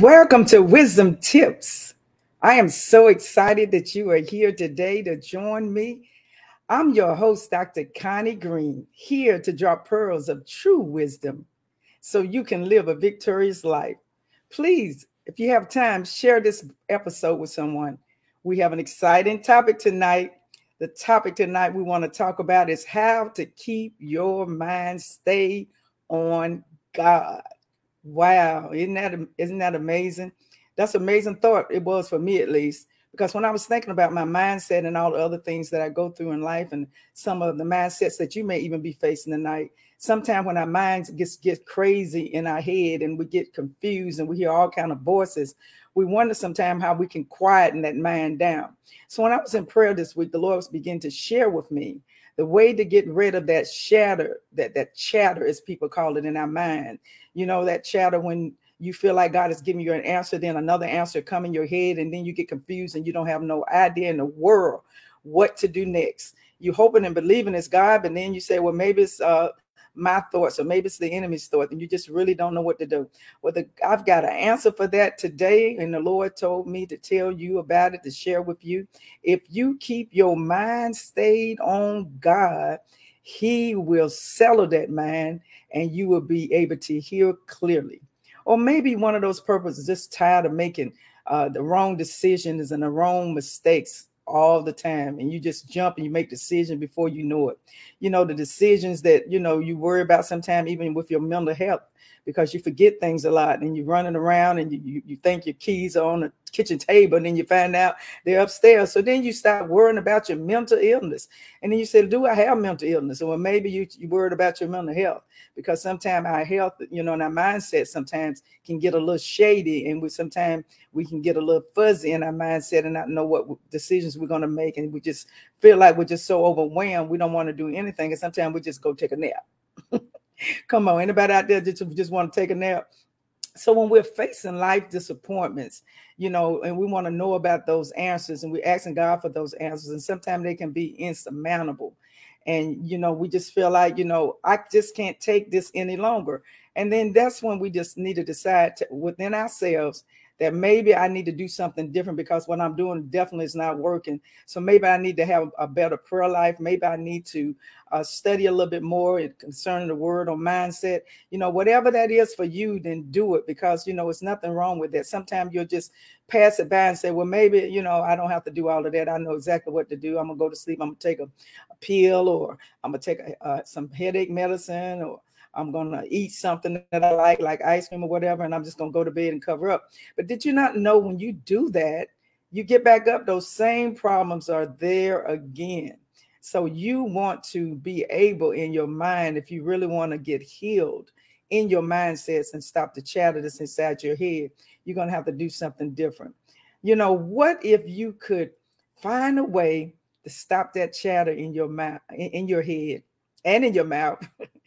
Welcome to Wisdom Tips. I am so excited that you are here today to join me. I'm your host, Dr. Connie Green, here to drop pearls of true wisdom so you can live a victorious life. Please, if you have time, share this episode with someone. We have an exciting topic tonight. The topic tonight we want to talk about is how to keep your mind stayed on God. Wow, isn't that isn't that amazing? That's amazing thought. It was for me at least, because when I was thinking about my mindset and all the other things that I go through in life, and some of the mindsets that you may even be facing tonight, sometimes when our minds gets get crazy in our head and we get confused and we hear all kind of voices, we wonder sometimes how we can quieten that mind down. So when I was in prayer this week, the Lord was beginning to share with me the way to get rid of that shatter, that that chatter, as people call it in our mind. You know, that chatter when you feel like God is giving you an answer, then another answer come in your head, and then you get confused and you don't have no idea in the world what to do next. You hoping and believing it's God, but then you say, well, maybe it's uh my thoughts, or maybe it's the enemy's thought, and you just really don't know what to do. Well, the, I've got an answer for that today, and the Lord told me to tell you about it, to share with you. If you keep your mind stayed on God, He will settle that mind, and you will be able to hear clearly. Or maybe one of those purposes is just tired of making uh, the wrong decisions and the wrong mistakes all the time and you just jump and you make decisions before you know it. You know the decisions that you know you worry about sometimes even with your mental health because you forget things a lot and you're running around and you, you, you think your keys are on the kitchen table and then you find out they're upstairs. So then you start worrying about your mental illness. And then you say, do I have mental illness? Or maybe you, you worried about your mental health because sometimes our health, you know, and our mindset sometimes can get a little shady and we sometimes we can get a little fuzzy in our mindset and not know what decisions we're going to make. And we just feel like we're just so overwhelmed. We don't want to do anything. And sometimes we just go take a nap. Come on, anybody out there just, just want to take a nap? So when we're facing life disappointments, you know, and we want to know about those answers, and we're asking God for those answers, and sometimes they can be insurmountable. And you know, we just feel like, you know, I just can't take this any longer. And then that's when we just need to decide to, within ourselves that maybe I need to do something different because what I'm doing definitely is not working. So maybe I need to have a better prayer life. Maybe I need to uh, study a little bit more concerning the word or mindset. You know, whatever that is for you, then do it because, you know, it's nothing wrong with that. Sometimes you'll just pass it by and say, well, maybe, you know, I don't have to do all of that. I know exactly what to do. I'm going to go to sleep. I'm going to take a, a, pill or I'm going to take a, uh, some headache medicine or I'm gonna eat something that I like, like ice cream or whatever, and I'm just gonna go to bed and cover up. But did you not know when you do that, you get back up, those same problems are there again. So you want to be able in your mind, if you really want to get healed in your mindsets and stop the chatter that's inside your head, you're gonna have to do something different. You know, what if you could find a way to stop that chatter in your mind, in your head, and in your mouth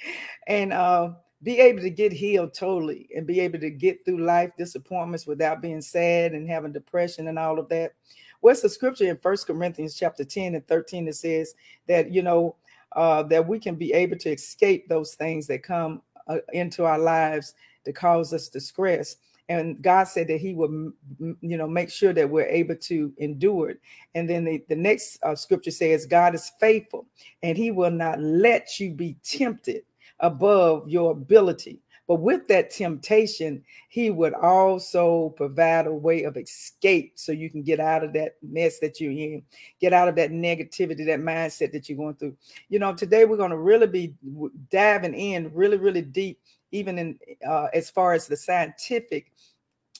and uh, be able to get healed totally and be able to get through life disappointments without being sad and having depression and all of that what's the scripture in first corinthians chapter 10 and 13 that says that you know uh, that we can be able to escape those things that come uh, into our lives to cause us distress and God said that He would, you know, make sure that we're able to endure it. And then the, the next uh, scripture says, God is faithful and He will not let you be tempted above your ability. But with that temptation, He would also provide a way of escape so you can get out of that mess that you're in, get out of that negativity, that mindset that you're going through. You know, today we're going to really be diving in really, really deep even in uh, as far as the scientific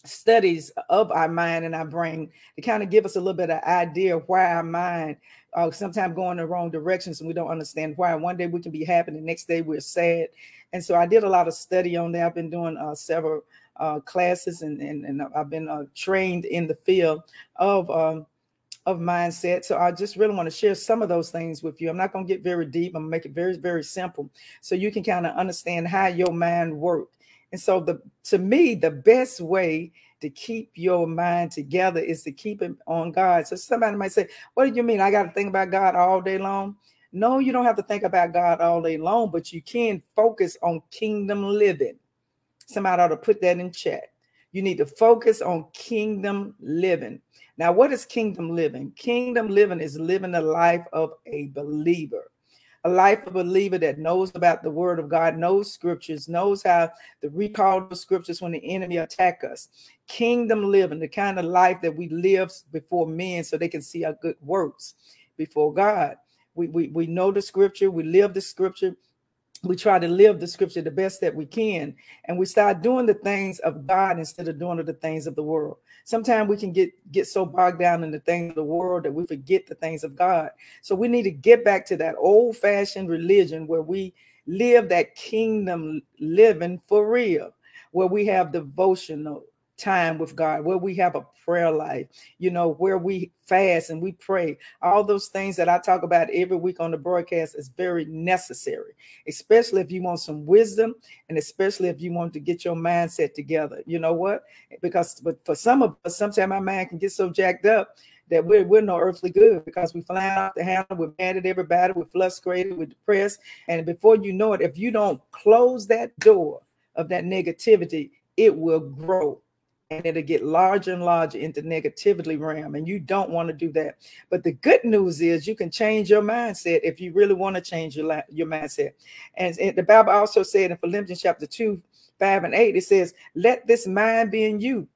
studies of our mind and our brain to kind of give us a little bit of idea why our mind uh, sometimes going the wrong directions and we don't understand why. One day we can be happy, the next day we're sad. And so I did a lot of study on that. I've been doing uh, several uh, classes and, and, and I've been uh, trained in the field of um, of mindset. So I just really want to share some of those things with you. I'm not going to get very deep. I'm going to make it very, very simple so you can kind of understand how your mind works. And so the to me, the best way to keep your mind together is to keep it on God. So somebody might say, What do you mean? I got to think about God all day long? No, you don't have to think about God all day long, but you can focus on kingdom living. Somebody ought to put that in chat. You need to focus on kingdom living. Now, what is kingdom living? Kingdom living is living the life of a believer, a life of a believer that knows about the word of God, knows scriptures, knows how to recall the scriptures when the enemy attack us. Kingdom living, the kind of life that we live before men so they can see our good works before God. We, we, we know the scripture, we live the scripture, we try to live the scripture the best that we can and we start doing the things of god instead of doing the things of the world sometimes we can get get so bogged down in the things of the world that we forget the things of god. So we need to get back to that old fashioned religion where we live that kingdom living for real where we have devotional time with God, where we have a prayer life, you know, where we fast and we pray. All those things that I talk about every week on the broadcast is very necessary, especially if you want some wisdom and especially if you want to get your mindset together. You know what? Because but for some of us, sometimes my mind can get so jacked up that we're, we're no earthly good because we fly off the handle, we're mad at everybody, we're frustrated, we're depressed. And before you know it, if you don't close that door of that negativity, it will grow and it'll get larger and larger into negativity realm and you don't want to do that. But the good news is you can change your mindset if you really want to change your, your mindset. And, and the bible also said in philippians chapter 2 5 and 8 it says let this mind be in you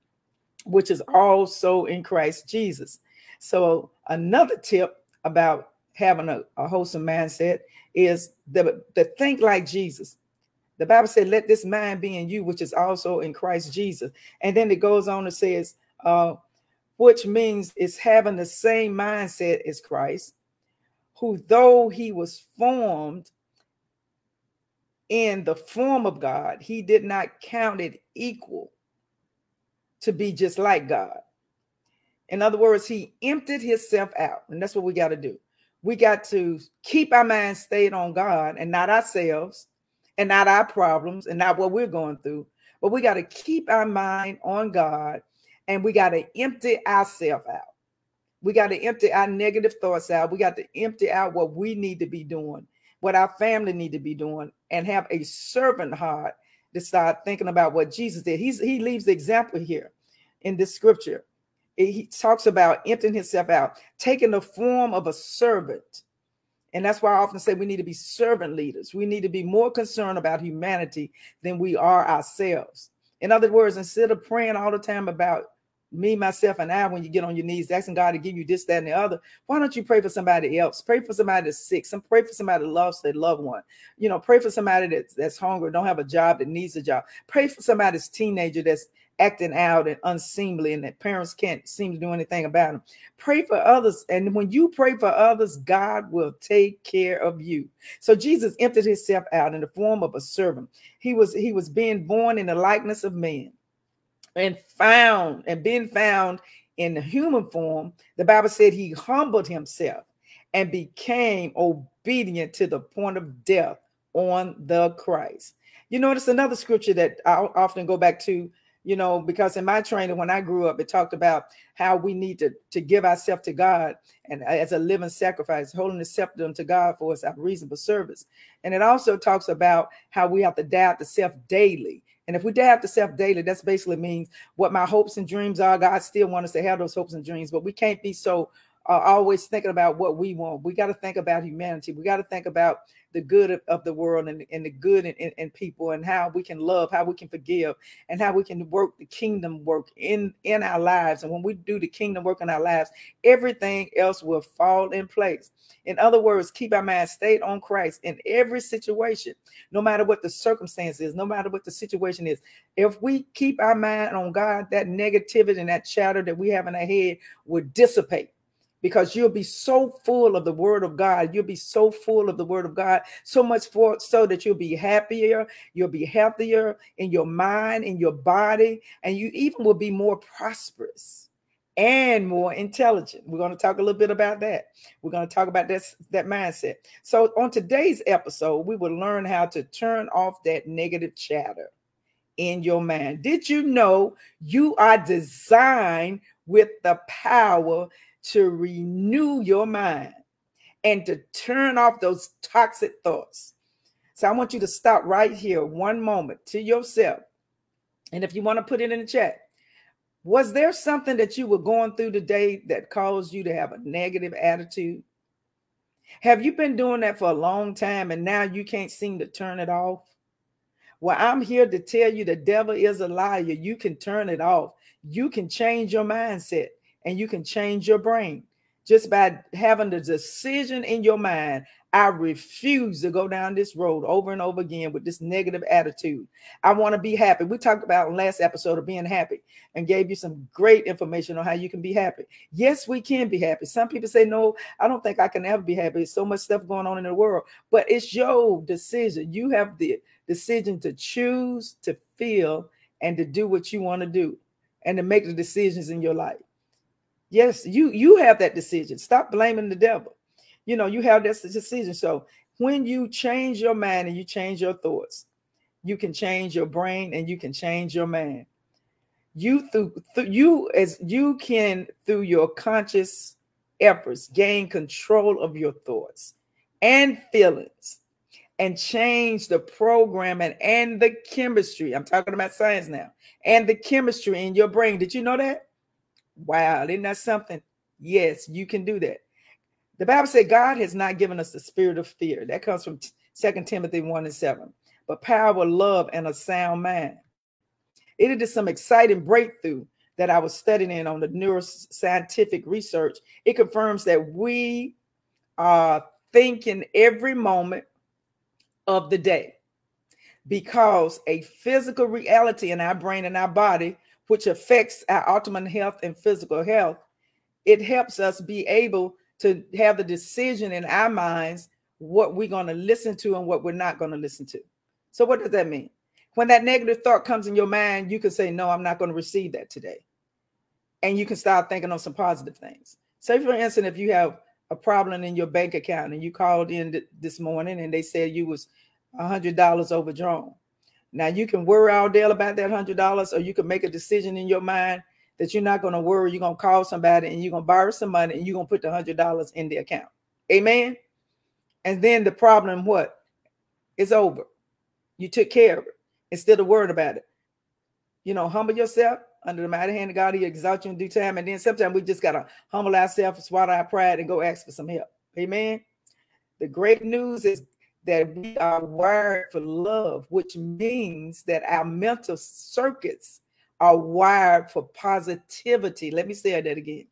which is also in christ jesus. So another tip about having a, a wholesome mindset is the, the think like jesus the Bible said, let this mind be in you, which is also in Christ Jesus. And then it goes on and says, uh, which means it's having the same mindset as Christ, who though he was formed in the form of God, he did not count it equal to be just like God. In other words, he emptied himself out. And that's what we got to do. We got to keep our mind stayed on God and not ourselves and not our problems and not what we're going through. But we got to keep our mind on God and we got to empty ourselves out. We got to empty our negative thoughts out. We got to empty out what we need to be doing, what our family need to be doing, and have a servant heart to start thinking about what Jesus did. He's, he leaves the example here in this scripture. He talks about emptying himself out, taking the form of a servant and that's why I often say we need to be servant leaders. We need to be more concerned about humanity than we are ourselves. In other words, instead of praying all the time about me, myself, and I, when you get on your knees, asking God to give you this, that, and the other, why don't you pray for somebody else? Pray for somebody that's sick. Some pray for somebody that loves their loved one. You know, pray for somebody that's that's hungry, don't have a job, that needs a job. Pray for somebody's teenager that's acting out and unseemly and that parents can't seem to do anything about them. Pray for others. And when you pray for others, God will take care of you. So Jesus emptied himself out in the form of a servant. He was he was being born in the likeness of man and found and being found in the human form. The Bible said he humbled himself and became obedient to the point of death on the Christ. You notice another scripture that I often go back to you know, because in my training, when I grew up, it talked about how we need to, to give ourselves to God and as a living sacrifice, holding the scepter unto God for us our reasonable service. And it also talks about how we have to die to self daily. And if we die to self daily, that's basically means what my hopes and dreams are. God still wants us to have those hopes and dreams, but we can't be so uh, always thinking about what we want. We got to think about humanity. We got to think about the good of, of the world and, and the good in, in, in, people and how we can love, how we can forgive, and how we can work the kingdom work in, in our lives. And when we do the kingdom work in our lives, everything else will fall in place. In other words, keep our mind stayed on Christ in every situation, no matter what the circumstance is, no matter what the situation is. If we keep our mind on God, that negativity and that chatter that we have in our head will dissipate because you'll be so full of the word of God. You'll be so full of the word of God, so much for so that you'll be happier, you'll be healthier in your mind, in your body, and you even will be more prosperous and more intelligent. We're going to talk a little bit about that. We're going to talk about this that mindset. So on today's episode, we will learn how to turn off that negative chatter in your mind. Did you know you are designed with the power to renew your mind and to turn off those toxic thoughts. So I want you to stop right here one moment to yourself. And if you want to put it in the chat, Was there something that you were going through today that caused you to have a negative attitude? Have you been doing that for a long time and now you can't seem to turn it off? Well, I'm here to tell you the devil is a liar. You can turn it off. You can change your mindset and you can change your brain just by having the decision in your mind I refuse to go down this road over and over again with this negative attitude. I want to be happy. We talked about last episode of being happy and gave you some great information on how you can be happy. Yes, we can be happy. Some people say, No, I don't think I can ever be happy. There's so much stuff going on in the world, but it's your decision. You have the decision to choose to feel and to do what you want to do and to make the decisions in your life. Yes, you you have that decision. Stop blaming the devil you know, you have this decision. So when you change your mind and you change your thoughts, you can change your brain and you can change your mind. You through, through you as you can through your conscious efforts gain control of your thoughts and feelings and change the programming and the chemistry. I'm talking about science now and the chemistry in your brain. Did you know that? Wow, isn't that something? Yes, you can do that. The Bible said God has not given us the spirit of fear. That comes from Second Timothy 1 and 7. But power, love, and a sound mind. It is some exciting breakthrough that I was studying in on the neuroscientific research. It confirms that we are thinking every moment of the day because a physical reality in our brain and our body, which affects our ultimate health and physical health, it helps us be able to have the decision in our minds what we're going to listen to and what we're not going to listen to. So, what does that mean? When that negative thought comes in your mind, you can say, No, I'm not going to receive that today. And you can start thinking on some positive things. Say, for instance, if you have a problem in your bank account and you called in th- this morning and they said you was $100 overdrawn. Now, you can worry all day about that $100 or you can make a decision in your mind that you're not going to worry. You're going to call somebody and you're going to borrow some money and you're going to put the hundred dollars in the account. Amen. And then the problem, what? It's over. You took care of it instead of worrying about it. You know, humble yourself under the mighty hand of God. He exalt you in due time. And then sometimes we just gotta humble ourselves, swallow our pride, and go ask for some help. Amen. The great news is that we are wired for love, which means that our mental circuits are wired for positivity. Let me say that again.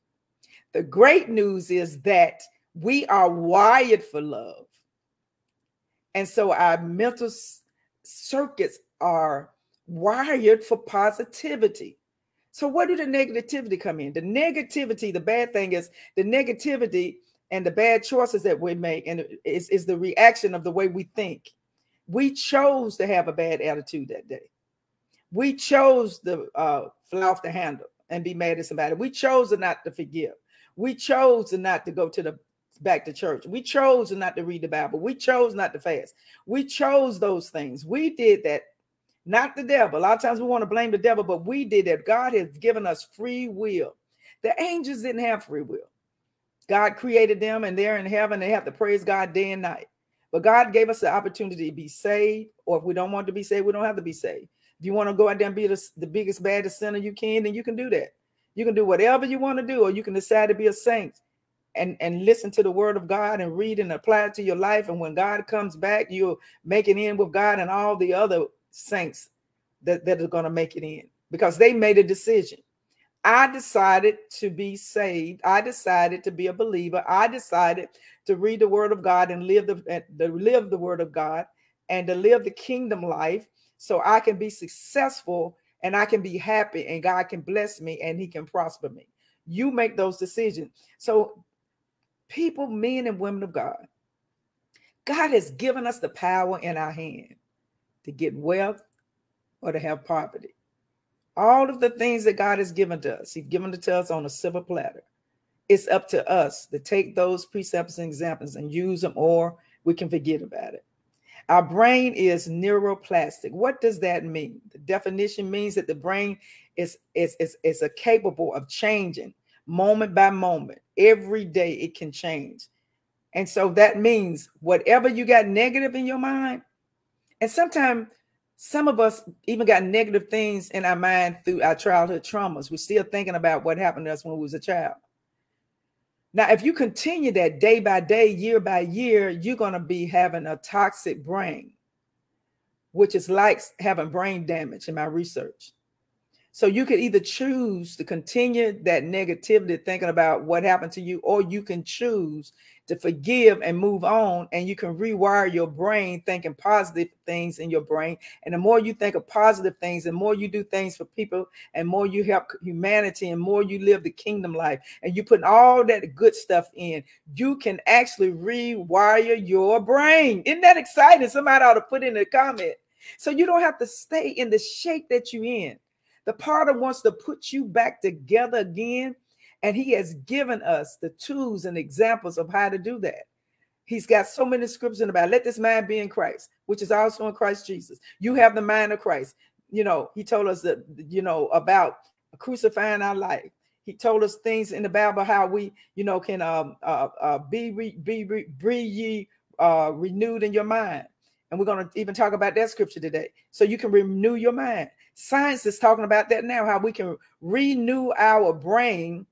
The great news is that we are wired for love. And so our mental circuits are wired for positivity. So, where do the negativity come in? The negativity, the bad thing is the negativity and the bad choices that we make, and is, is the reaction of the way we think. We chose to have a bad attitude that day. We chose to uh, fly off the handle and be mad at somebody. We chose not to forgive. We chose not to go to the back to church. We chose not to read the Bible. We chose not to fast. We chose those things. We did that, not the devil. A lot of times we want to blame the devil, but we did that. God has given us free will. The angels didn't have free will. God created them and they're in heaven. They have to praise God day and night. But God gave us the opportunity to be saved, or if we don't want to be saved, we don't have to be saved. If you want to go out there and be the, the biggest, baddest sinner you can, then you can do that. You can do whatever you want to do, or you can decide to be a saint and, and listen to the word of God and read and apply it to your life. And when God comes back, you'll make it in with God and all the other saints that, that are going to make it in because they made a decision. I decided to be saved. I decided to be a believer. I decided to read the word of God and live the, to live the word of God and to live the kingdom life so I can be successful and I can be happy and God can bless me and he can prosper me. You make those decisions. So people, men and women of God, God has given us the power in our hand to get wealth or to have poverty. All of the things that God has given to us, He's given it to us on a silver platter. It's up to us to take those precepts and examples and use them, or we can forget about it. Our brain is neuroplastic. What does that mean? The definition means that the brain is is is, is a capable of changing moment by moment. Every day it can change. And so that means whatever you got negative in your mind, and sometimes Some of us even got negative things in our mind through our childhood traumas. We're still thinking about what happened to us when we was a child. Now, if you continue that day by day, year by year, you're going to be having a toxic brain, which is like having brain damage in my research. So you could either choose to continue that negativity, thinking about what happened to you, or you can choose to forgive and move on. And you can rewire your brain thinking positive things in your brain. And the more you think of positive things, the more you do things for people, and more you help humanity, and more you live the kingdom life, and you put all that good stuff in, you can actually rewire your brain. Isn't that exciting? Somebody ought to put in a comment. So you don't have to stay in the shape that you're in. The part potter wants to put you back together again. And he has given us the tools and examples of how to do that. He's got so many scriptures about let this mind be in Christ, which is also in Christ Jesus. You have the mind of Christ. You know, he told us that, you know, about crucifying our life. He told us things in the Bible how we, you know, can um, uh, uh, be re, be re, be ye uh, renewed in your mind. And we're going to even talk about that scripture today. So you can renew your mind. Science is talking about that now, how we can renew our brain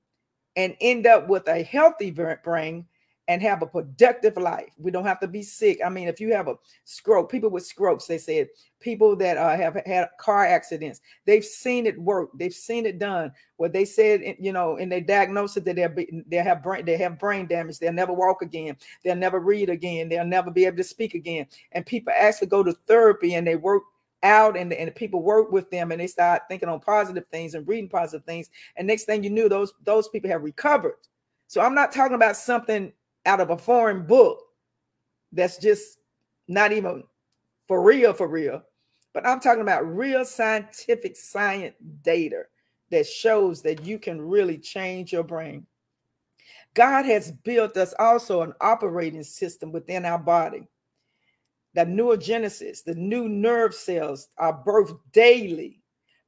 and end up with a healthy brain and have a productive life. We don't have to be sick. I mean, if you have a stroke, people with strokes, they said people that uh, have had car accidents, they've seen it work. They've seen it done. What they said, you know, in their diagnosis that they'll they have brain, they have brain damage. They'll never walk again. They'll never read again. They'll never be able to speak again. And people actually go to therapy and they work out and, and people work with them and they start thinking on positive things and reading positive things. And next thing you knew, those those people have recovered. So I'm not talking about something out of a foreign book that's just not even for real, for real. But I'm talking about real scientific science data that shows that you can really change your brain. God has built us also an operating system within our body the neurogenesis, the new nerve cells are birthed daily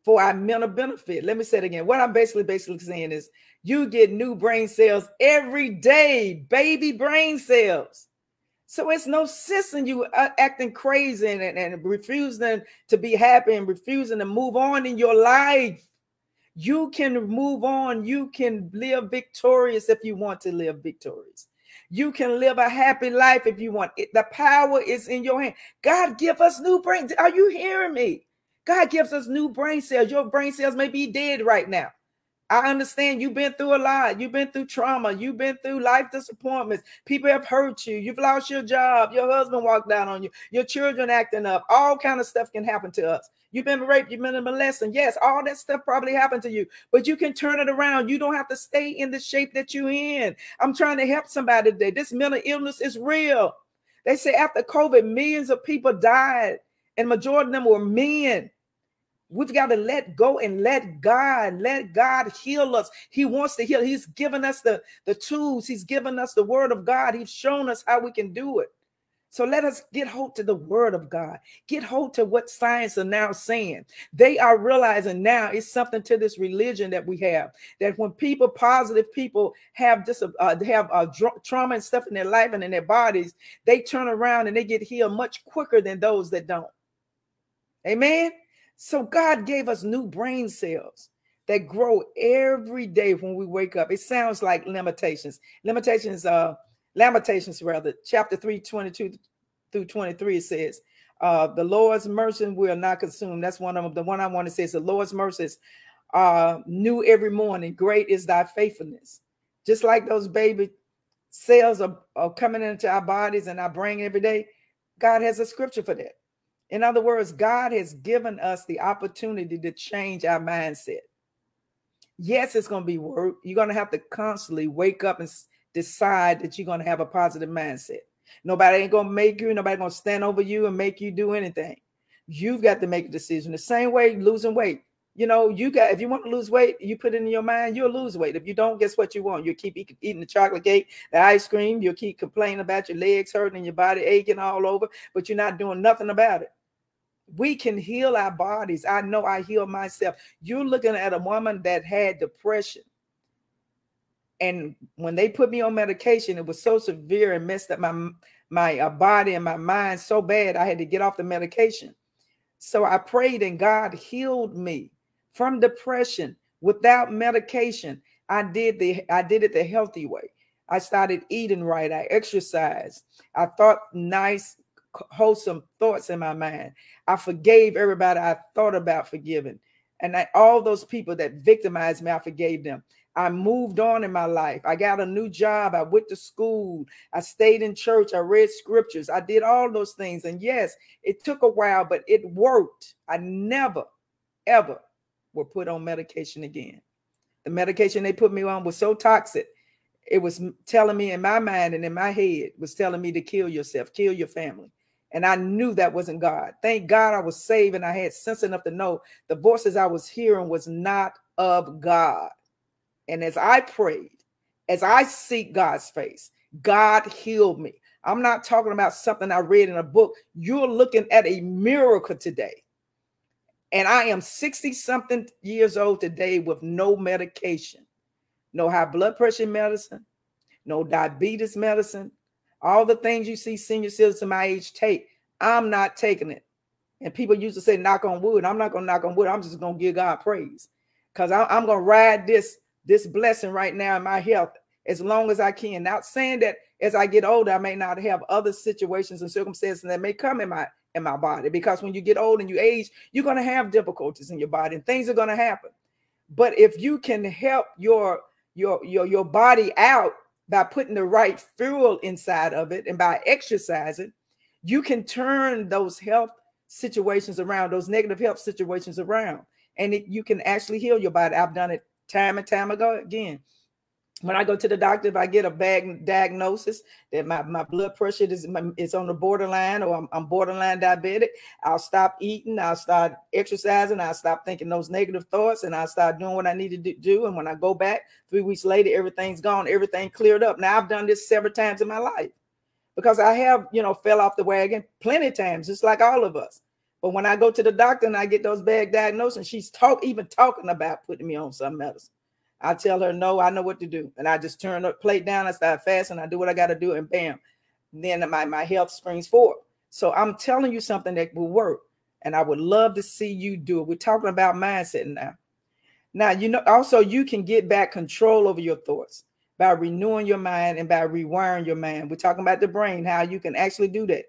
for our mental benefit. Let me say it again. What I'm basically basically saying is you get new brain cells every day, baby brain cells. So it's no sense in you uh, acting crazy and, and refusing to be happy and refusing to move on in your life. You can move on. You can live victorious if you want to live victorious. You can live a happy life if you want. It, the power is in your hand. God give us new brain. Are you hearing me? God gives us new brain cells. Your brain cells may be dead right now. I understand you've been through a lot. You've been through trauma. You've been through life disappointments. People have hurt you. You've lost your job. Your husband walked down on you. Your children acting up. All kind of stuff can happen to us. You've been raped. You've been molested. Yes, all that stuff probably happened to you, but you can turn it around. You don't have to stay in the shape that you're in. I'm trying to help somebody today. This mental illness is real. They say after COVID, millions of people died, and majority of them were men. We've got to let go and let God, let God heal us. He wants to heal. He's given us the, the tools, He's given us the word of God. He's shown us how we can do it. So let us get hold to the word of God. Get hold to what science are now saying. They are realizing now it's something to this religion that we have. That when people, positive people, have this, uh, have uh, trauma and stuff in their life and in their bodies, they turn around and they get healed much quicker than those that don't. Amen. So God gave us new brain cells that grow every day when we wake up. It sounds like limitations. Limitations, uh, Lamentations rather, chapter 3, 22 through 23, it says, uh, the Lord's mercy will not consume. That's one of them. The one I want to say is the Lord's mercies are new every morning. Great is thy faithfulness. Just like those baby cells are, are coming into our bodies and our brain every day, God has a scripture for that. In other words, God has given us the opportunity to change our mindset. Yes, it's going to be work. You're going to have to constantly wake up and decide that you're going to have a positive mindset. Nobody ain't going to make you, nobody going to stand over you and make you do anything. You've got to make a decision. The same way losing weight. You know, you got if you want to lose weight, you put it in your mind, you'll lose weight. If you don't, guess what you want? You'll keep eating the chocolate cake, the ice cream, you'll keep complaining about your legs hurting and your body aching all over, but you're not doing nothing about it. We can heal our bodies. I know I heal myself. You're looking at a woman that had depression. And when they put me on medication, it was so severe and messed up my my uh, body and my mind so bad I had to get off the medication. So I prayed and God healed me from depression without medication. I did the I did it the healthy way. I started eating right. I exercised. I thought nice, wholesome thoughts in my mind. I forgave everybody I thought about forgiving. And I, all those people that victimized me, I forgave them. I moved on in my life. I got a new job. I went to school. I stayed in church. I read scriptures. I did all those things. And yes, it took a while, but it worked. I never, ever were put on medication again. The medication they put me on was so toxic. It was telling me in my mind and in my head was telling me to kill yourself, kill your family. And I knew that wasn't God. Thank God I was saved and I had sense enough to know the voices I was hearing was not of God. And as I prayed, as I seek God's face, God healed me. I'm not talking about something I read in a book. You're looking at a miracle today. And I am 60 something years old today with no medication, no high blood pressure medicine, no diabetes medicine, all the things you see senior citizens my age take. I'm not taking it. And people used to say, knock on wood. I'm not going to knock on wood. I'm just going to give God praise because I'm going to ride this this blessing right now in my health as long as I can. Not saying that as I get older, I may not have other situations and circumstances that may come in my in my body because when you get old and you age, you're going to have difficulties in your body and things are going to happen. But if you can help your your your your body out by putting the right fuel inside of it and by exercising, you can turn those health situations around, those negative health situations around, and it, you can actually heal your body. I've done it time and time ago again. When I go to the doctor, if I get a bad diagnosis that my, my blood pressure is, is on the borderline or I'm, I'm borderline diabetic, I'll stop eating, I'll start exercising, I'll stop thinking those negative thoughts, and I'll start doing what I need to do. And when I go back three weeks later, everything's gone, everything cleared up. Now I've done this several times in my life because I have, you know, fell off the wagon plenty of times, just like all of us. But when I go to the doctor and I get those bad diagnoses, she's talk even talking about putting me on some medicine. I tell her no, I know what to do, and I just turn the plate down. I start fasting. I do what I got to do, and bam, then my my health springs forward. So I'm telling you something that will work, and I would love to see you do it. We're talking about mindset now. Now you know also you can get back control over your thoughts by renewing your mind and by rewiring your mind. We're talking about the brain, how you can actually do that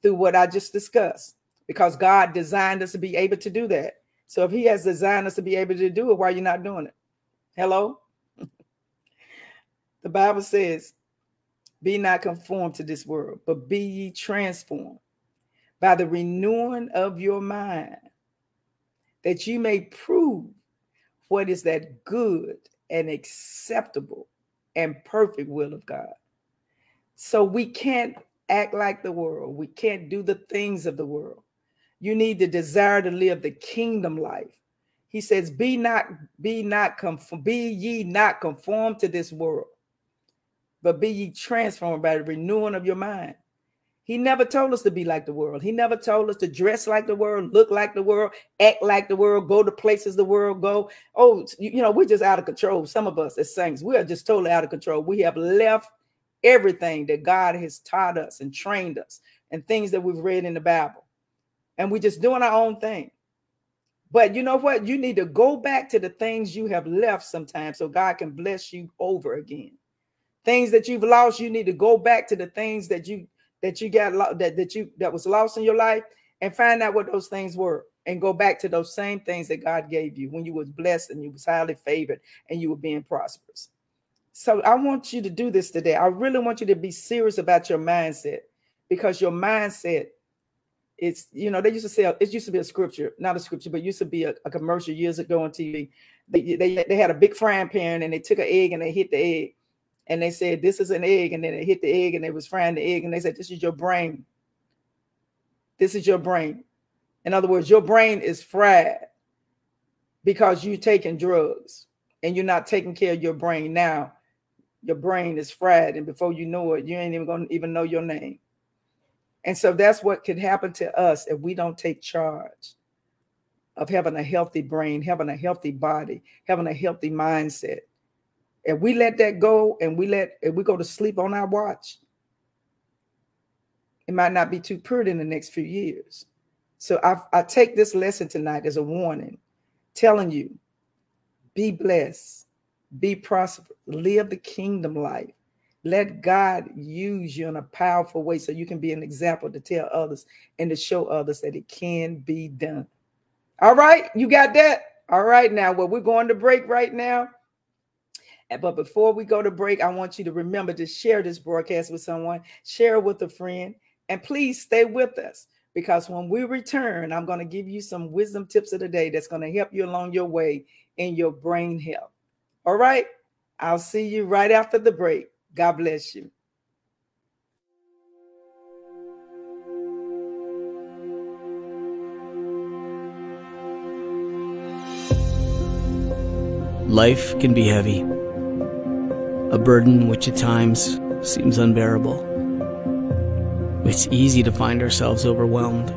through what I just discussed because God designed us to be able to do that. So if He has designed us to be able to do it, why are you not doing it? Hello? the Bible says, Be not conformed to this world, but be ye transformed by the renewing of your mind, that you may prove what is that good and acceptable and perfect will of God. So we can't act like the world. We can't do the things of the world. You need the desire to live the kingdom life. He says, "Be not, be not conform, be ye not conformed to this world, but be ye transformed by the renewing of your mind." He never told us to be like the world. He never told us to dress like the world, look like the world, act like the world, go to places the world go. Oh, you know, we're just out of control. Some of us as saints, we are just totally out of control. We have left everything that God has taught us and trained us and things that we've read in the Bible and we're just doing our own thing. But you know what? You need to go back to the things you have left sometimes so God can bless you over again. Things that you've lost, you need to go back to the things that you that you got that that you that was lost in your life and find out what those things were and go back to those same things that God gave you when you was blessed and you was highly favored and you were being prosperous. So I want you to do this today. I really want you to be serious about your mindset because your mindset it's you know they used to say it used to be a scripture, not a scripture, but used to be a, a commercial years ago on TV. They, they they had a big frying pan and they took an egg and they hit the egg, and they said this is an egg, and then they hit the egg and they was frying the egg and they said this is your brain. This is your brain. In other words, your brain is fried because you're taking drugs and you're not taking care of your brain now. Your brain is fried, and before you know it, you ain't even gonna even know your name. And so that's what could happen to us if we don't take charge of having a healthy brain, having a healthy body, having a healthy mindset. If we let that go and we let if we go to sleep on our watch, it might not be too pretty in the next few years. So I, I take this lesson tonight as a warning, telling you be blessed, be prosperous, live the kingdom life. Let God use you in a powerful way so you can be an example to tell others and to show others that it can be done. All right, you got that? All right, now, well, we're going to break right now. But before we go to break, I want you to remember to share this broadcast with someone, share it with a friend, and please stay with us because when we return, I'm going to give you some wisdom tips of the day that's going to help you along your way in your brain health. All right, I'll see you right after the break. God bless you. Life can be heavy, a burden which at times seems unbearable. It's easy to find ourselves overwhelmed,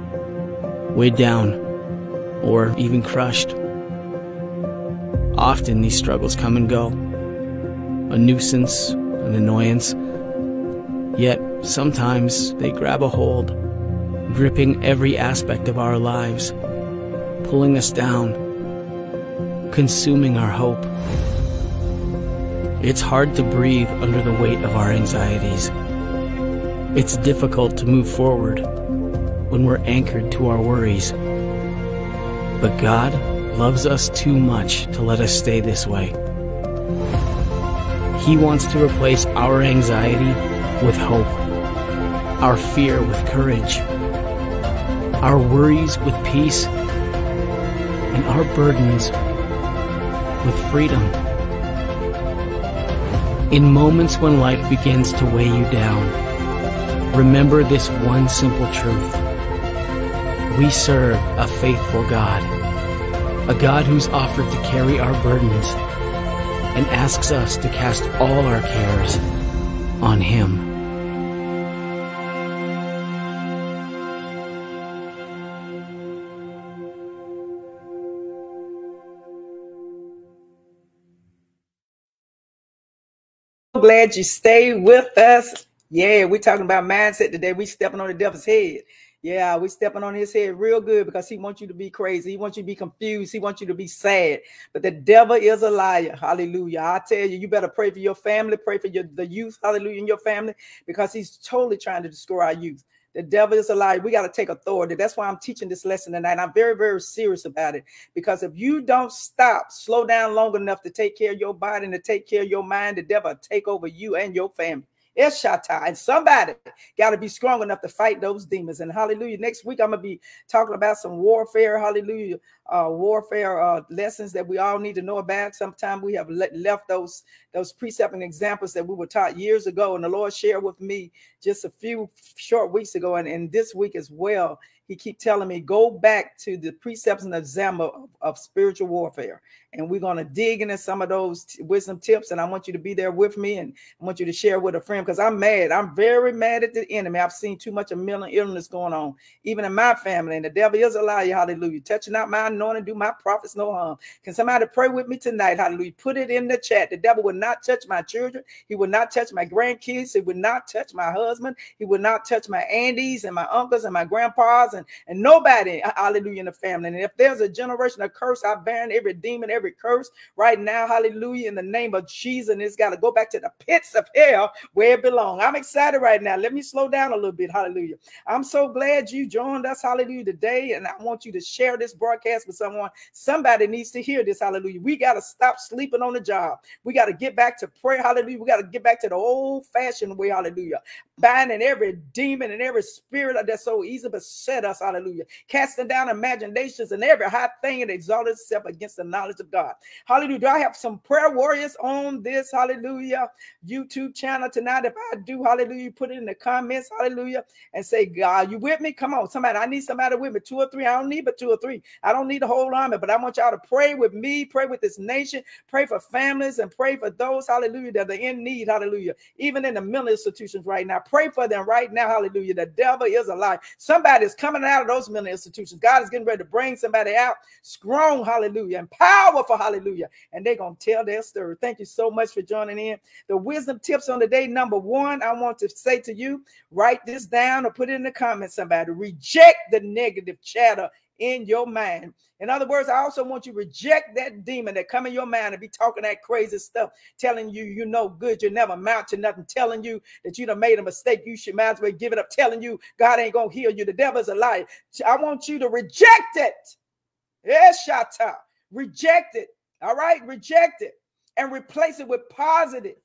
weighed down, or even crushed. Often these struggles come and go, a nuisance, an annoyance, yet sometimes they grab a hold, gripping every aspect of our lives, pulling us down consuming our hope. It's hard to breathe under the weight of our anxieties. It's difficult to move forward when we're anchored to our worries. But God loves us too much to let us stay this way. He wants to replace our anxiety with hope, our fear with courage, our worries with peace, and our burdens with freedom. In moments when life begins to weigh you down, remember this one simple truth. We serve a faithful God, a God who's offered to carry our burdens and asks us to cast all our cares on Him. glad you stayed with us. Yeah, we're talking about mindset today. We stepping on the devil's head. Yeah, we stepping on his head real good because he wants you to be crazy. He wants you to be confused. He wants you to be sad. But the devil is a liar. Hallelujah. I tell you, you better pray for your family, pray for your the youth, hallelujah, in your family, because he's totally trying to destroy our youth. The devil is a liar. We got to take authority. That's why I'm teaching this lesson tonight. I'm very, very serious about it because if you don't stop, slow down long enough to take care of your body and to take care of your mind, the devil take over you and your family. It's Shatta. And somebody got to be strong enough to fight those demons. And hallelujah. Next week, I'm going to be talking about some warfare. Hallelujah. Uh, warfare uh, lessons that we all need to know about. Sometimes we have le- left those, those precept and examples that we were taught years ago. And the Lord shared with me just a few short weeks ago and, and this week as well he keep telling me go back to the precepts and example of, of spiritual warfare. And we're going to dig into some of those t- wisdom tips and i want you to be there with me and i want you to share with a friend because i'm mad. I'm very mad at the enemy. I've seen too much of mental illness going on even in my family and the devil is a liar. Hallelujah. Touching out my anointing do my prophets no harm. Can somebody pray with me tonight? Hallelujah. Put it in the chat. The devil will not touch my children. He will not touch my grandkids. He will not touch my husband. He will not touch my aunties and my uncles and my grandpas and, and nobody uh, hallelujah in the family and if there's a generation of curse i ban every demon every curse right now. Hallelujah. In the name of Jesus. And it's got to go back to the pits of hell where it belongs. I'm excited right now. Let me slow down a little bit. Hallelujah. I'm so glad you joined us. Hallelujah. Today. And I want you to share this broadcast with someone. Somebody needs to hear this. Hallelujah. We got to stop sleeping on the job. We got to get back to prayer. Hallelujah. We got to get back to the old fashioned way. Hallelujah. Binding every demon and every spirit uh, that's so easy beset us. Hallelujah. Casting down imaginations and every high thing that exalts itself against the knowledge of God. Hallelujah. Do I have some prayer warriors on this? Hallelujah. YouTube channel tonight. If I do, hallelujah, put it in the comments. Hallelujah. And say, God, you with me? Come on. Somebody, I need somebody with me. Two or three. I don't need but two or three. I don't need the whole army, but I want y'all to pray with me, pray with this nation, pray for families, and pray for those, hallelujah, that are in need. Hallelujah. Even in the mental institutions right now. Pray for them right now. Hallelujah. The devil is alive. Somebody's coming coming out of those mental institutions. God is getting ready to bring somebody out strong, hallelujah, and powerful, hallelujah. And they're going to tell their story. Thank you so much for joining in. The wisdom tips on the day number one, I want to say to you, write this down or put it in the comments, somebody. Reject the negative chatter in your mind. In other words, I also want you reject that demon that come in your mind and be talking that crazy stuff, telling you you know good, you never amount to nothing, telling you that you done made a mistake, you should might as well give it up, telling you God ain't gonna heal you. The devil's a liar. I want you to reject it. Yes, Shata. Reject it. All right, reject it and replace it with positive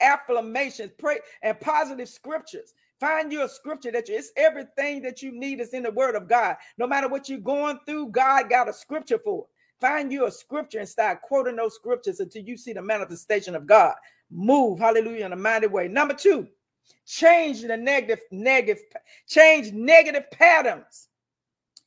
affirmations, pray and positive scriptures. Find you a scripture that you, it's everything that you need is in the word of God. No matter what you're going through, God got a scripture for it. Find you a scripture and start quoting those scriptures until you see the manifestation of God. Move, hallelujah, in a mighty way. Number two, change the negative, negative, change negative patterns.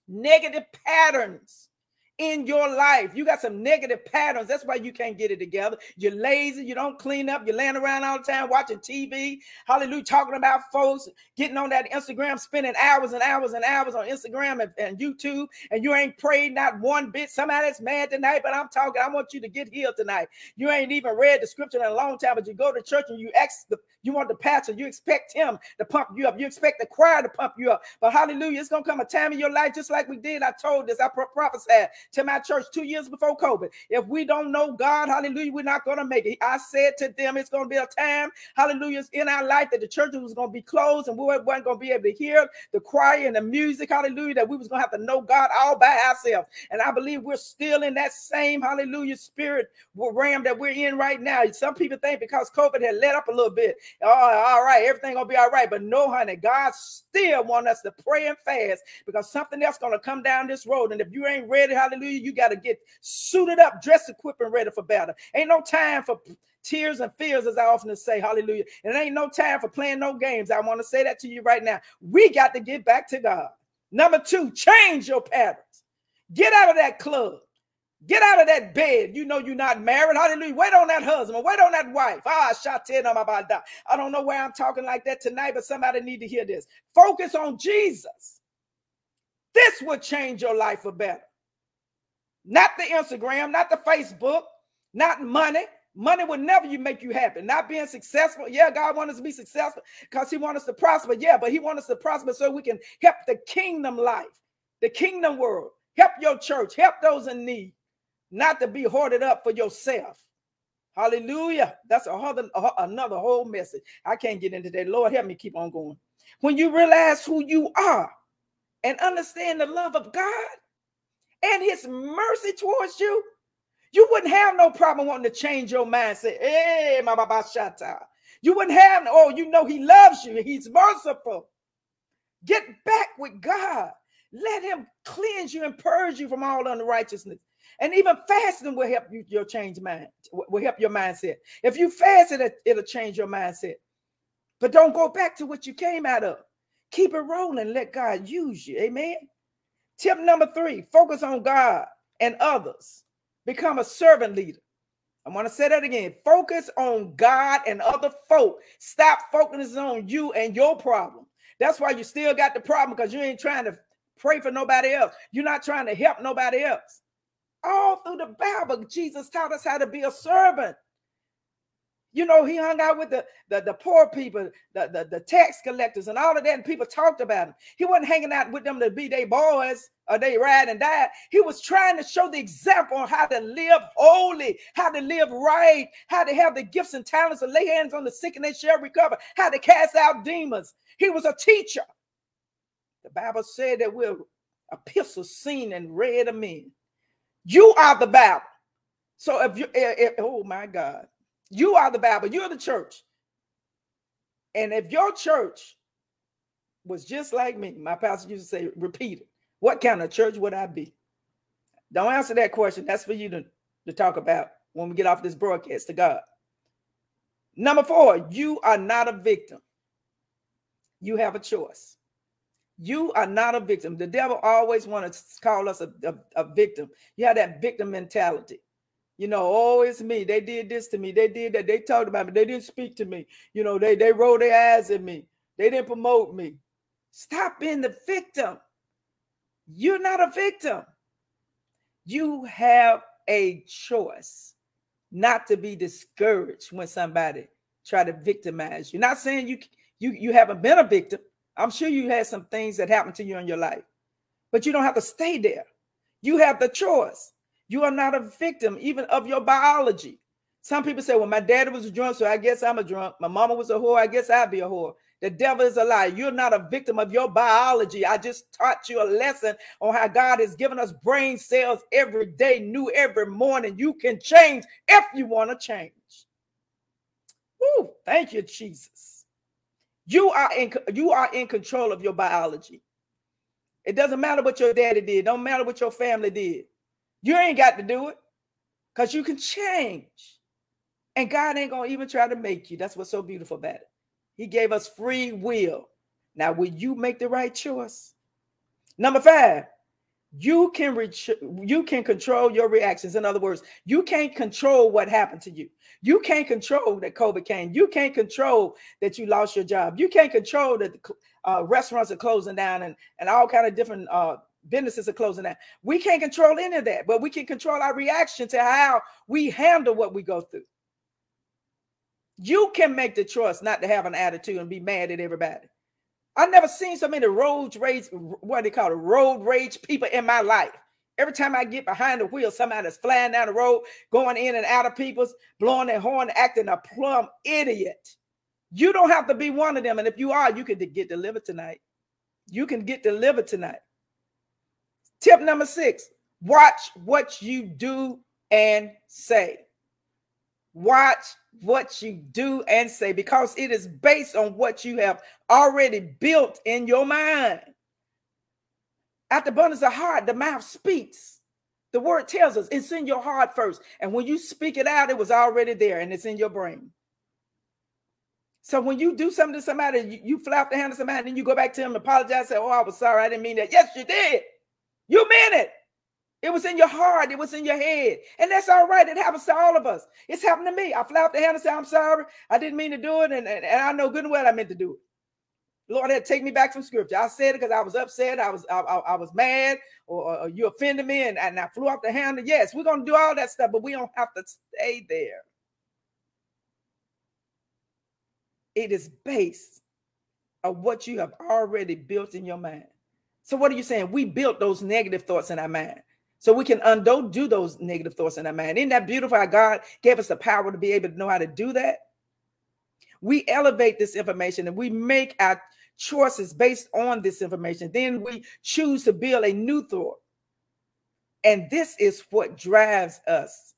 Negative patterns in your life. You got some negative patterns. That's why you can't get it together. You're lazy. You don't clean up. You're laying around all the time watching TV. Hallelujah. Talking about folks, getting on that Instagram, spending hours and hours and hours on Instagram and, and YouTube, and you ain't prayed not one bit. Somebody's mad tonight, but I'm talking. I want you to get healed tonight. You ain't even read the scripture in a long time, but you go to church and you ask the you want the pastor, you expect him to pump you up. You expect the choir to pump you up. But hallelujah, it's gonna come a time in your life, just like we did. I told this, I prophesied to my church two years before COVID. If we don't know God, hallelujah, we're not going to make it. I said to them, it's going to be a time, hallelujah, in our life that the church was going to be closed and we weren't going to be able to hear the choir and the music, hallelujah, that we was going to have to know God all by ourselves. And I believe we're still in that same, hallelujah, spirit realm that we're in right now. Some people think because COVID had let up a little bit, oh, all right, everything going to be all right. But no, honey, God still want us to pray and fast because something else going to come down this road. And if you ain't ready, hallelujah, you got to get suited up, dressed, equipped, and ready for battle. Ain't no time for tears and fears, as I often say. Hallelujah. And it ain't no time for playing no games. I want to say that to you right now. We got to get back to God. Number two, change your patterns. Get out of that club. Get out of that bed. You know you're not married. Hallelujah. Wait on that husband. Wait on that wife. Ah, I don't know why I'm talking like that tonight, but somebody need to hear this. Focus on Jesus. This will change your life for better. Not the Instagram, not the Facebook, not money. Money will never you make you happy. Not being successful. Yeah, God wants us to be successful because He wants us to prosper. Yeah, but He wants us to prosper so we can help the kingdom life, the kingdom world. Help your church, help those in need, not to be hoarded up for yourself. Hallelujah. That's a other, another whole message. I can't get into that. Lord, help me keep on going. When you realize who you are and understand the love of God, and his mercy towards you, you wouldn't have no problem wanting to change your mindset. Eh, hey, my baba shata. You wouldn't have, oh, you know he loves you. He's merciful. Get back with God. Let him cleanse you and purge you from all unrighteousness. And even fasting will help you your change mind, will help your mindset. If you fast it, it'll change your mindset. But don't go back to what you came out of. Keep it rolling. Let God use you. Amen. Tip number three focus on God and others. Become a servant leader. I want to say that again. Focus on God and other folk. Stop focusing on you and your problem. That's why you still got the problem because you ain't trying to pray for nobody else. You're not trying to help nobody else. All through the Bible, Jesus taught us how to be a servant. You know, he hung out with the, the, the poor people, the, the, the tax collectors, and all of that, and people talked about him. He wasn't hanging out with them to be their boys or they ride and die. He was trying to show the example on how to live holy, how to live right, how to have the gifts and talents to lay hands on the sick and they shall recover, how to cast out demons. He was a teacher. The Bible said that we're epistles seen and read of men. You are the Bible. So if you, if, oh my God, you are the Bible, you're the church. And if your church was just like me, my pastor used to say, repeat it. What kind of church would I be? Don't answer that question. That's for you to, to talk about when we get off this broadcast to God. Number four, you are not a victim. You have a choice. You are not a victim. The devil always wants to call us a, a, a victim. You have that victim mentality you know, oh, it's me. They did this to me. They did that. They talked about me. They didn't speak to me. You know, they they rolled their eyes at me. They didn't promote me. Stop being the victim. You're not a victim. You have a choice not to be discouraged when somebody try to victimize you. Not saying you you you haven't been a victim. I'm sure you had some things that happened to you in your life, but you don't have to stay there. You have the choice. You are not a victim even of your biology. Some people say, well, my daddy was a drunk, so I guess I'm a drunk. My mama was a whore, I guess I'd be a whore. The devil is a lie. You're not a victim of your biology. I just taught you a lesson on how God has given us brain cells every day, new every morning. You can change if you want to change. Woo, thank you, Jesus. You are in you are in control of your biology. It doesn't matter what your daddy did, don't matter what your family did. You ain't got to do it because you can change. And God ain't gonna even try to make you. That's what's so beautiful about it. He gave us free will. Now, will you make the right choice? Number five, you can reach, you can control your reactions. In other words, you can't control what happened to you. You can't control that COVID came. You can't control that you lost your job. You can't control that uh, restaurants are closing down and, and all kind of different uh, businesses are closing down. We can't control any of that, but we can control our reaction to how we handle what we go through. You can make the choice not to have an attitude and be mad at everybody. I've never seen so many road rage, what they call it, road rage people in my life. Every time I get behind the wheel, somebody's flying down the road, going in and out of people's, blowing their horn, acting a plumb idiot. You don't have to be one of them. And if you are, you can get delivered tonight. You can get delivered tonight. Tip number six watch what you do and say. Watch what you do and say because it is based on what you have already built in your mind. At the abundance of heart, the mouth speaks. The word tells us it's in your heart first. And when you speak it out, it was already there and it's in your brain. So when you do something to somebody, you, you flap the hand of somebody, and then you go back to him, apologize, say, Oh, I was sorry, I didn't mean that. Yes, you did. You meant it. It was in your heart. It was in your head. And that's all right. It happens to all of us. It's happened to me. I off the hand and said, I'm sorry. I didn't mean to do it. And, and, and I know good and well I meant to do it. Lord had take me back from scripture. I said it because I was upset. I was I, I, I was mad or, or, you offended me and, and I flew off the handle. Yes, we're going to do all that stuff, but we don't have to stay there. It is based on what you have already built in your mind. So what are you saying? We built those negative thoughts in our mind so we can undo do those negative thoughts in our mind. Isn't that beautiful how God gave us the power to be able to know how to do that? We elevate this information and we make our choices based on this information. Then we choose to build a new thought. And this is what drives us,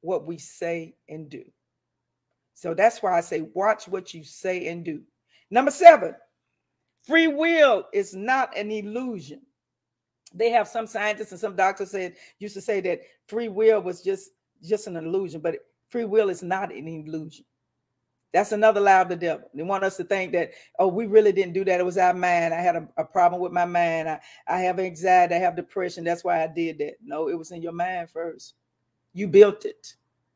what we say and do. So that's why I say, watch what you say and do. Number seven, free will is not an illusion they have some scientists and some doctors said used to say that free will was just just an illusion, but free will is not an illusion. That's another lie of the devil. They want us to think that, oh, we really didn't do that. It was our mind. I had a, a problem with my mind. I, I have anxiety. I have depression. That's why I did that. No, it was in your mind first. You built it.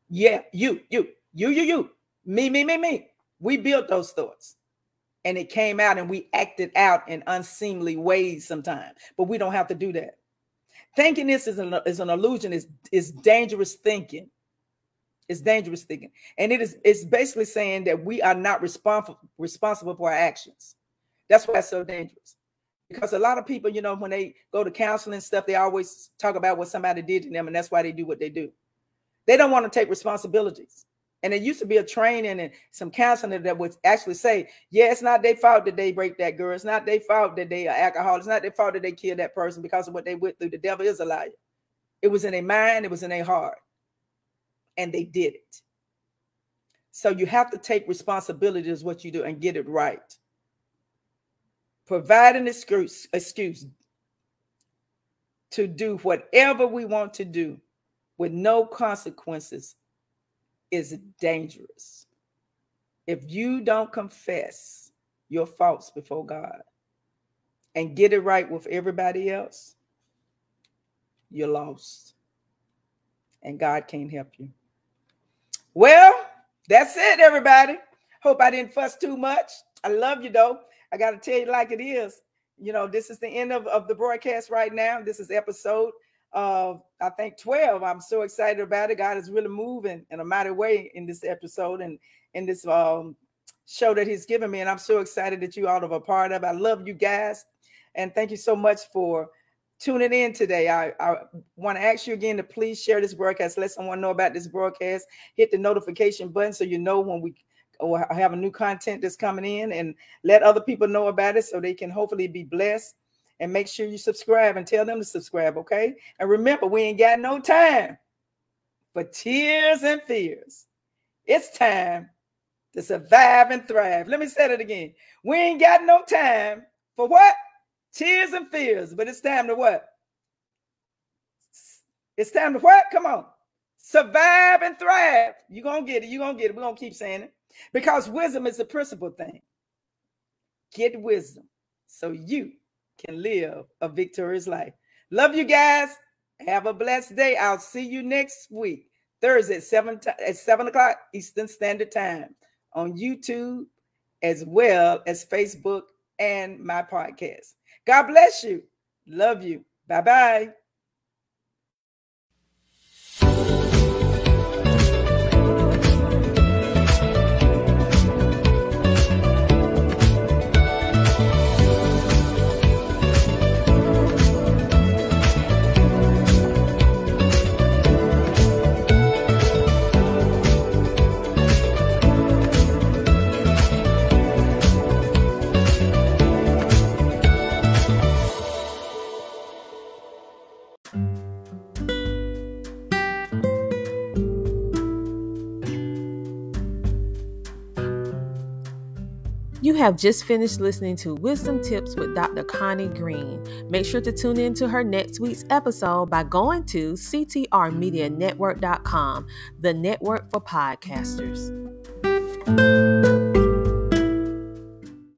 Yeah, you, you, you, you, you, me, me, me, me. We built those thoughts and it came out and we acted out in unseemly ways sometimes but we don't have to do that. Thinking this is an, is an illusion is is dangerous thinking. It's dangerous thinking. And it is it's basically saying that we are not responsible responsible for our actions. That's why it's so dangerous. Because a lot of people you know when they go to counseling stuff they always talk about what somebody did to them and that's why they do what they do. They don't want to take responsibilities and it used to be a training and some counseling that would actually say, yeah, it's not their fault that they break that girl. It's not their fault that they are alcohol. It's not their fault that they killed that person because of what they went through. The devil is a liar. It was in their mind, it was in their heart. And they did it. So you have to take responsibility as what you do and get it right. Provide an excuse, excuse to do whatever we want to do with no consequences is dangerous. If you don't confess your faults before God and get it right with everybody else, you're lost. And God can't help you. Well, that's it, everybody. Hope I didn't fuss too much. I love you though. I got to tell you like it is. you know, this is the end of, of the broadcast right now. This is episode of I think 12. I'm so excited about it. God is really moving in a mighty way in this episode and in this um show that He's given me. And I'm so excited that you all are a part of. I love you guys. And thank you so much for tuning in today. I, I want to ask you again to please share this broadcast. Let someone know about this broadcast. Hit the notification button so you know when we have a new content that's coming in and let other people know about it so they can hopefully be blessed and make sure you subscribe and tell them to subscribe okay? And remember we ain't got no time for tears and fears. It's time to survive and thrive. Let me say it again. We ain't got no time for what? Tears and fears but it's time to what? It's time to what? Come on. Survive and thrive. You're gonna get it. You're gonna get it. We're gonna keep saying it. Because wisdom is the principal thing. Get wisdom so you can live a victorious life. Love you guys. Have a blessed day. I'll see you next week, Thursday at 7, at 7 o'clock Eastern Standard Time on YouTube as well as Facebook and my podcast. God bless you. Love you. Bye bye. You have just finished listening to Wisdom Tips with Dr. Connie Green. Make sure to tune in to her next week's episode by going to ctrmedianetwork.com, the network for podcasters.